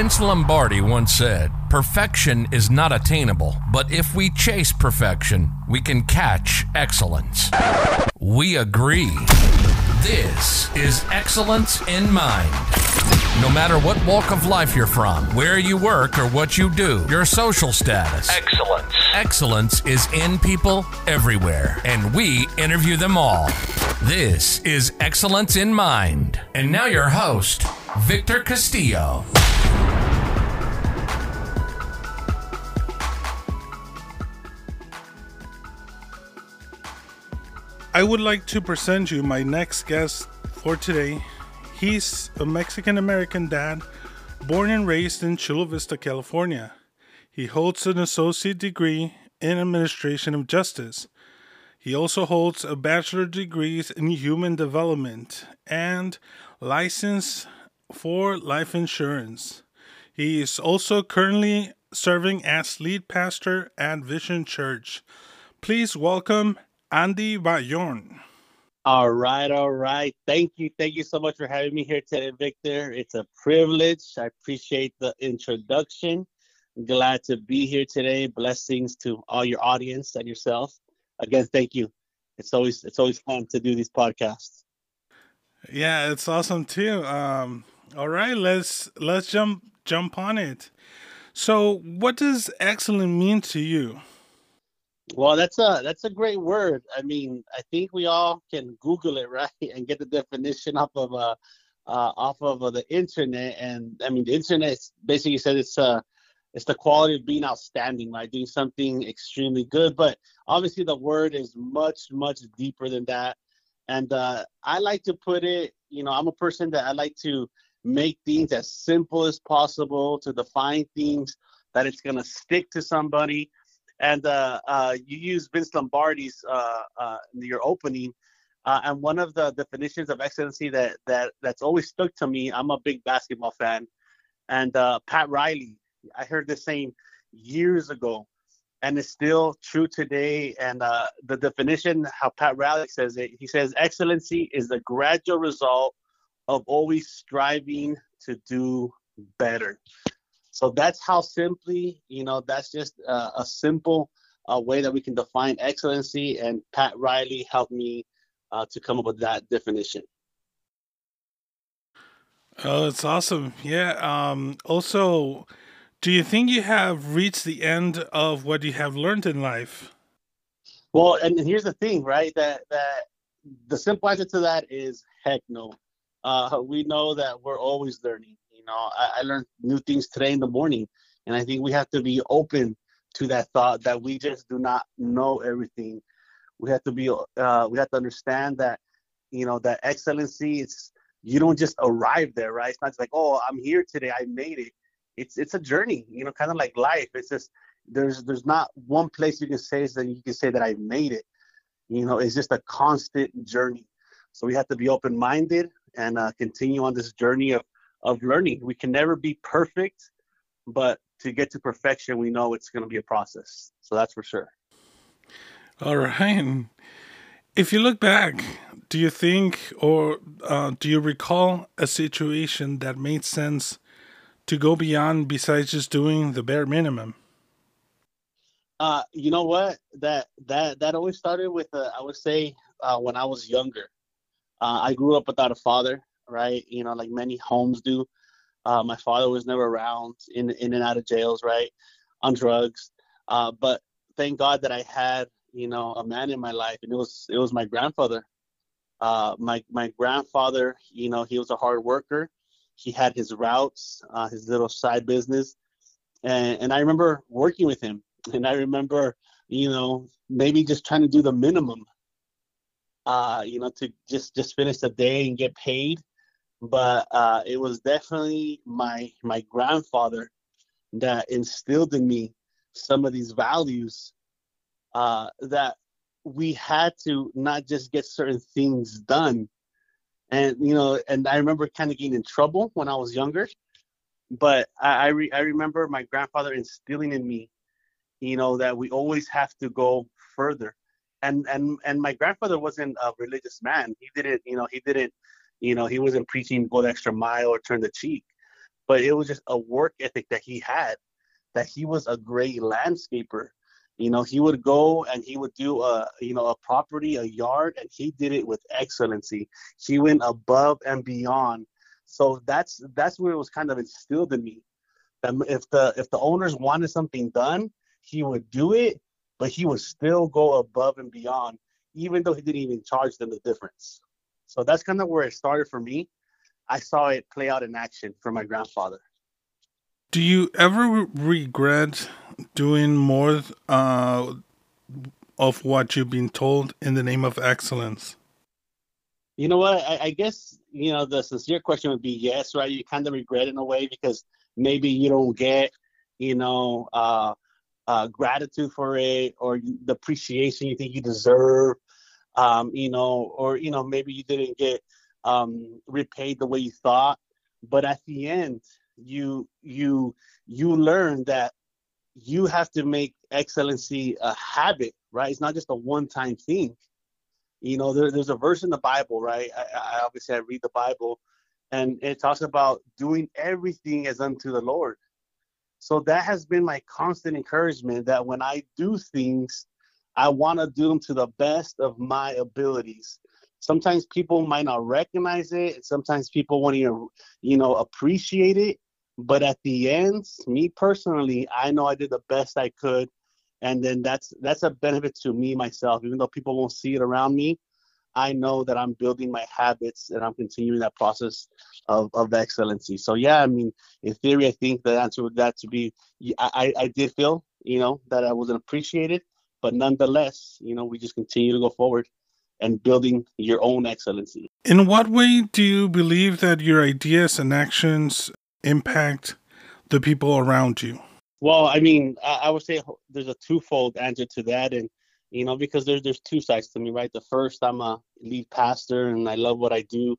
Vince Lombardi once said, Perfection is not attainable, but if we chase perfection, we can catch excellence. We agree. This is Excellence in Mind. No matter what walk of life you're from, where you work, or what you do, your social status. Excellence. Excellence is in people everywhere, and we interview them all. This is Excellence in Mind. And now your host, Victor Castillo. I would like to present you my next guest for today. He's a Mexican American dad born and raised in Chula Vista, California. He holds an associate degree in administration of justice. He also holds a bachelor degree in human development and license for life insurance. He is also currently serving as lead pastor at Vision Church. Please welcome Andy Ballon. All right, all right. Thank you. Thank you so much for having me here today, Victor. It's a privilege. I appreciate the introduction. I'm glad to be here today. Blessings to all your audience and yourself. Again, thank you. It's always it's always fun to do these podcasts. Yeah, it's awesome too. Um, all right, let's let's jump jump on it. So, what does excellent mean to you? Well, that's a that's a great word. I mean, I think we all can Google it, right, and get the definition off of uh, uh off of uh, the internet. And I mean, the internet basically says it's uh it's the quality of being outstanding, right, doing something extremely good. But obviously, the word is much much deeper than that. And uh, I like to put it, you know, I'm a person that I like to make things as simple as possible to define things that it's gonna stick to somebody and uh, uh, you use Vince Lombardi's uh, uh your opening. Uh, and one of the definitions of excellency that, that that's always stuck to me, I'm a big basketball fan, and uh, Pat Riley, I heard this saying years ago, and it's still true today. And the definition, how Pat Riley says it, he says excellency is the gradual result of always striving to do better. So that's how simply, you know, that's just uh, a simple uh, way that we can define excellency. And Pat Riley helped me uh, to come up with that definition. Oh, it's awesome. Yeah. Um, also, do you think you have reached the end of what you have learned in life? Well, and here's the thing, right? That that the simple answer to that is heck no. Uh, we know that we're always learning. Know, I, I learned new things today in the morning, and I think we have to be open to that thought that we just do not know everything. We have to be, uh, we have to understand that, you know, that excellency is you don't just arrive there, right? It's not like, oh, I'm here today, I made it. It's it's a journey, you know, kind of like life. It's just there's there's not one place you can say that you can say that I made it. You know, it's just a constant journey. So we have to be open minded and uh, continue on this journey of of learning. We can never be perfect, but to get to perfection, we know it's going to be a process. So that's for sure. All right. If you look back, do you think or uh, do you recall a situation that made sense to go beyond besides just doing the bare minimum? Uh, you know what? That that that always started with uh, I would say uh, when I was younger. Uh, I grew up without a father right? You know, like many homes do. Uh, my father was never around, in in and out of jails, right, on drugs. Uh, but thank God that I had, you know, a man in my life, and it was it was my grandfather. Uh, my my grandfather, you know, he was a hard worker. He had his routes, uh, his little side business, and and I remember working with him, and I remember, you know, maybe just trying to do the minimum, uh, you know, to just just finish the day and get paid but uh, it was definitely my my grandfather that instilled in me some of these values uh, that we had to not just get certain things done. And you know and i remember kind of getting in trouble when i was younger but i I, re- I remember my grandfather instilling in me you know that we always have to go further. And and and my grandfather wasn't a religious man. He didn't you know he didn't you know, he wasn't preaching go the extra mile or turn the cheek, but it was just a work ethic that he had. That he was a great landscaper. You know, he would go and he would do a you know a property, a yard, and he did it with excellency. He went above and beyond. So that's that's where it was kind of instilled in me. That if the if the owners wanted something done, he would do it, but he would still go above and beyond, even though he didn't even charge them the difference. So that's kind of where it started for me. I saw it play out in action for my grandfather. Do you ever regret doing more uh, of what you've been told in the name of excellence? You know what? I, I, guess you know the sincere question would be yes, right? You kind of regret in a way because maybe you don't get, you know, uh, uh, gratitude for it or the appreciation you think you deserve, um, you know, or you know maybe you didn't get um, repaid the way you thought. But at the end, you you you learn that you have to make excellency a habit, right? It's not just a one-time thing. You know, there, there's a verse in the Bible, right? I, I obviously I read the Bible, and it talks about doing everything as unto the Lord. So that has been my constant encouragement that when I do things, I want to do them to the best of my abilities. Sometimes people might not recognize it. Sometimes people won't even, you know, appreciate it. But at the end, me personally, I know I did the best I could, and then that's that's a benefit to me myself. Even though people won't see it around me, I know that I'm building my habits and I'm continuing that process of, of excellency. So yeah, I mean, in theory, I think the answer would that to be I, I did feel, you know, that I wasn't appreciated, but nonetheless, you know, we just continue to go forward and building your own excellency. In what way do you believe that your ideas and actions impact the people around you? Well, I mean, I, would say there's a twofold answer to that, and you know, because there's there's two sides to me, right? The first, I'm a lead pastor, and I love what I do.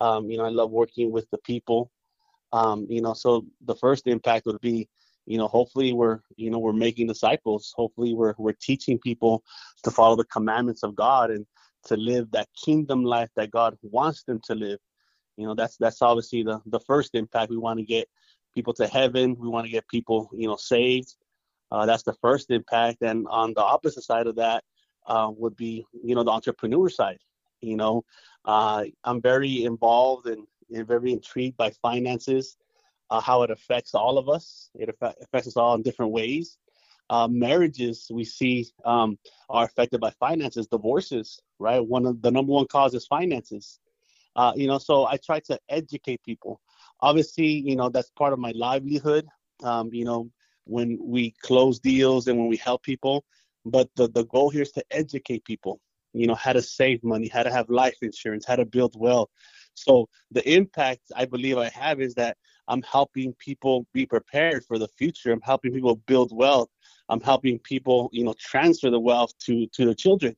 Um, you know, I love working with the people. Um, you know, so the first impact would be, you know, hopefully we're, you know, we're making disciples. Hopefully we're we're teaching people to follow the commandments of God and to live that kingdom life that God wants them to live. You know, that's that's obviously the the first impact. We want to get people to heaven. We want to get people, you know, saved. Uh, that's the first impact. And on the opposite side of that uh, would be, you know, the entrepreneur side. You know, uh, I'm very involved and, and, very intrigued by finances, uh, how it affects all of us. It affects us all in different ways. Uh, marriages we see um, are affected by finances. Divorces, right? One of the number one cause is finances. Uh, you know, so I try to educate people. Obviously, you know, that's part of my livelihood. Um, you know, when we close deals and when we help people. But the, the goal here is to educate people, you know, how to save money, how to have life insurance, how to build wealth. So the impact I believe I have is that I'm helping people be prepared for the future. I'm helping people build wealth. I'm helping people, you know, transfer the wealth to to their children.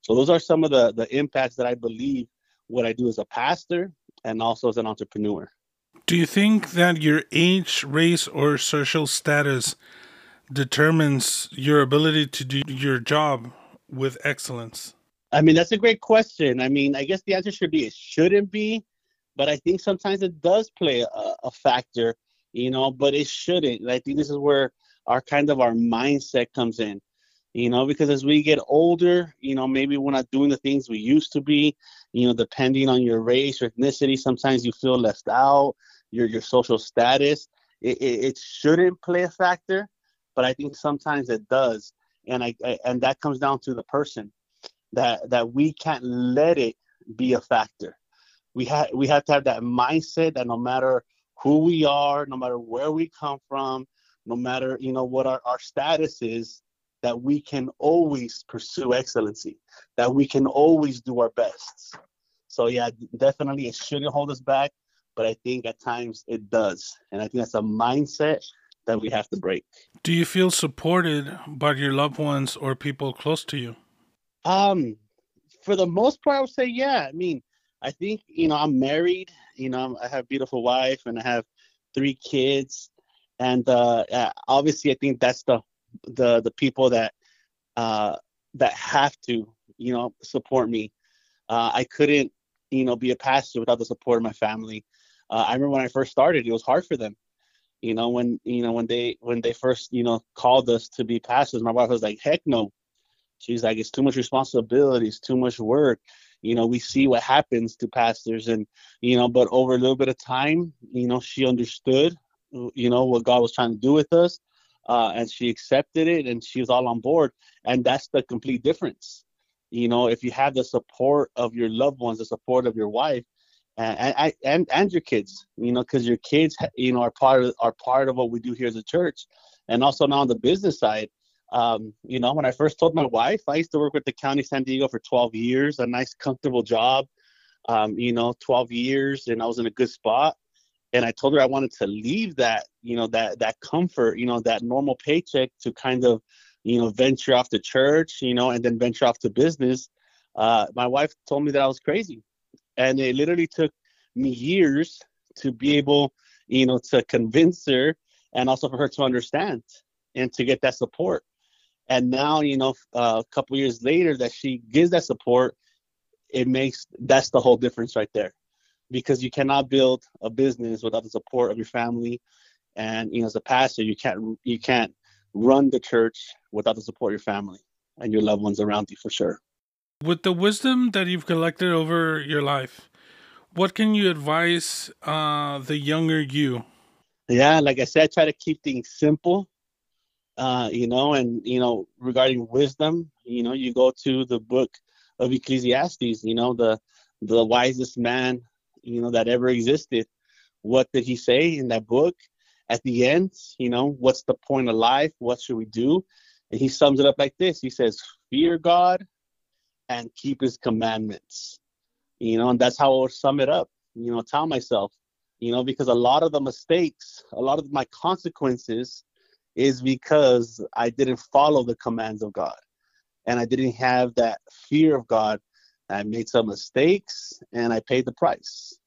So those are some of the the impacts that I believe what I do as a pastor and also as an entrepreneur. Do you think that your age, race, or social status determines your ability to do your job with excellence? I mean, that's a great question. I mean, I guess the answer should be it shouldn't be, but I think sometimes it does play a, a factor, you know, but it shouldn't. I think this is where our kind of our mindset comes in, you know, because as we get older, you know, maybe we're not doing the things we used to be, you know, depending on your race or ethnicity, sometimes you feel left out your your social status. It, it, it shouldn't play a factor, but I think sometimes it does, and I, I and that comes down to the person that that we can't let it be a factor. We have we have to have that mindset that no matter who we are, no matter where we come from, no matter you know what our, our status is, that we can always pursue excellency, that we can always do our best. So yeah, definitely it shouldn't hold us back but I think at times it does. And I think that's a mindset that we have to break. Do you feel supported by your loved ones or people close to you? Um, for the most part, I would say, yeah. I mean, I think, you know, I'm married, you know, I have a beautiful wife and I have three kids. And uh, obviously, I think that's the, the, the people that, uh, that have to, you know, support me. Uh, I couldn't, you know, be a pastor without the support of my family. Uh, I remember when I first started, it was hard for them. You know, when you know when they when they first you know called us to be pastors, my wife was like, "Heck no." She's like, "It's too much responsibility. It's too much work." You know, we see what happens to pastors, and you know, but over a little bit of time, you know, she understood, you know, what God was trying to do with us, uh, and she accepted it, and she was all on board, and that's the complete difference. You know, if you have the support of your loved ones, the support of your wife, and and and your kids you know because your kids you know are part of are part of what we do here as a church and also now on the business side um, you know when i first told my wife i used to work with the county san diego for 12 years a nice comfortable job um, you know 12 years and i was in a good spot. And i told her i wanted to leave that you know that that comfort you know that normal paycheck to kind of you know venture off to church you know and then venture off to business. Uh, my wife told me that i was crazy. And it literally took me years to be able you know to convince her and also for her to understand and to get that support and now you know uh, a couple years later that she gives that support it makes that's the whole difference right there because you cannot build a business without the support of your family and you know as a pastor you can't you can't run the church without the support of your family and your loved ones around you for sure with the wisdom that you've collected over your life, what can you advise uh, the younger you? Yeah, like I said, try to keep things simple. Uh, you know, and you know, regarding wisdom, you know, you go to the book of Ecclesiastes. You know, the the wisest man, you know, that ever existed. What did he say in that book? At the end, you know, what's the point of life? What should we do? And he sums it up like this. He says, "Fear God and keep his commandments. You know, and that's how I would sum it up. You know, tell myself, you know, because a lot of the mistakes, a lot of my consequences is because I didn't follow the commands of God. And I didn't have that fear of God. I made some mistakes and I paid the price.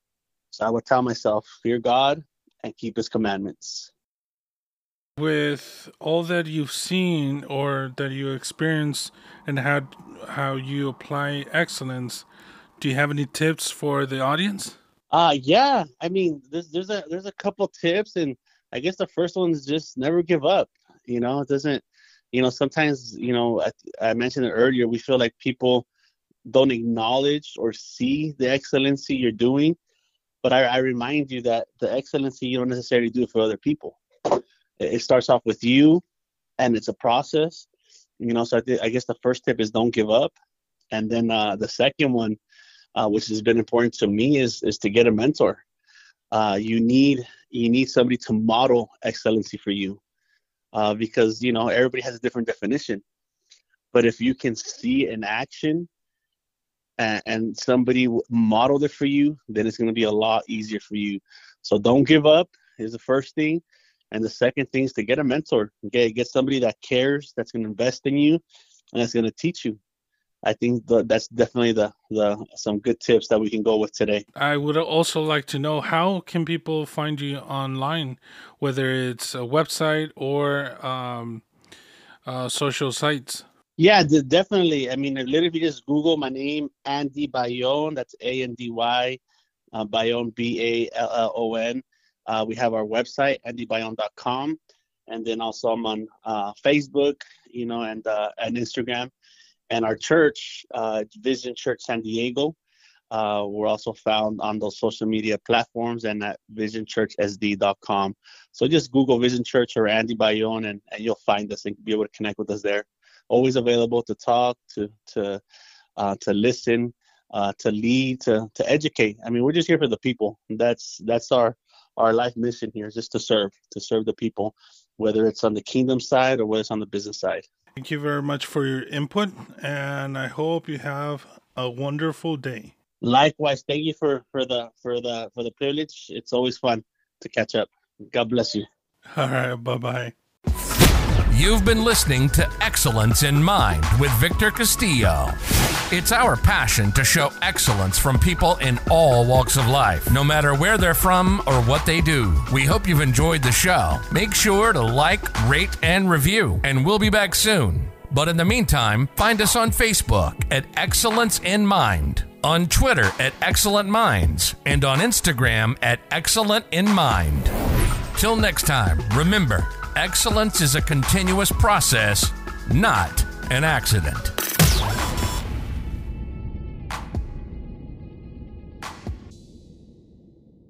So I would tell myself, fear God and keep his commandments. With all that you've seen or that you experienced and how how you apply excellence, do you have any tips for the audience? Uh yeah. I mean, there's there's a there's a couple tips, and I guess the first one is just never give up. You know, it doesn't. You know, sometimes you know I, I mentioned it earlier. We feel like people don't acknowledge or see the excellency you're doing, but I, I remind you that the excellency you don't necessarily do for other people it starts off with you and it's a process you know so I, th- I guess the first tip is don't give up and then uh, the second one uh, which has been important to me is is to get a mentor uh, you need you need somebody to model excellency for you uh, because you know everybody has a different definition. But if you can see an action and, and somebody modeled it for you then it's going to be a lot easier for you. So don't give up is the first thing. And the second thing is to get a mentor, get get somebody that cares, that's going to invest in you, and that's going to teach you. I think the, that's definitely the, the some good tips that we can go with today. I would also like to know how can people find you online, whether it's a website or um, uh, social sites. Yeah, definitely. I mean, literally, if you just Google my name, Andy Ballon, that's A N D Y, uh, Ballon B A L L O N. Uh, we have our website, andyballon.com, and then also I'm on uh, Facebook, you know, and uh, and Instagram, and our church, uh, Vision Church San Diego. Uh, we're also found on those social media platforms and at visionchurchsd.com. So just Google Vision Church or Andy Ballon, and, and you'll find us and be able to connect with us there. Always available to talk, to to uh, to listen, uh, to lead, to to educate. I mean, we're just here for the people. That's that's our our life mission here is just to serve, to serve the people, whether it's on the kingdom side or whether it's on the business side. Thank you very much for your input, and I hope you have a wonderful day. Likewise, thank you for for the for the for the privilege. It's always fun to catch up. God bless you. All right, bye bye. You've been listening to Excellence in Mind with Victor Castillo. It's our passion to show excellence from people in all walks of life, no matter where they're from or what they do. We hope you've enjoyed the show. Make sure to like, rate, and review, and we'll be back soon. But in the meantime, find us on Facebook at Excellence in Mind. on Twitter at Excellent Minds, and on Instagram at Excellent in Mind. Till next time, remember excellence is a continuous process, not an accident.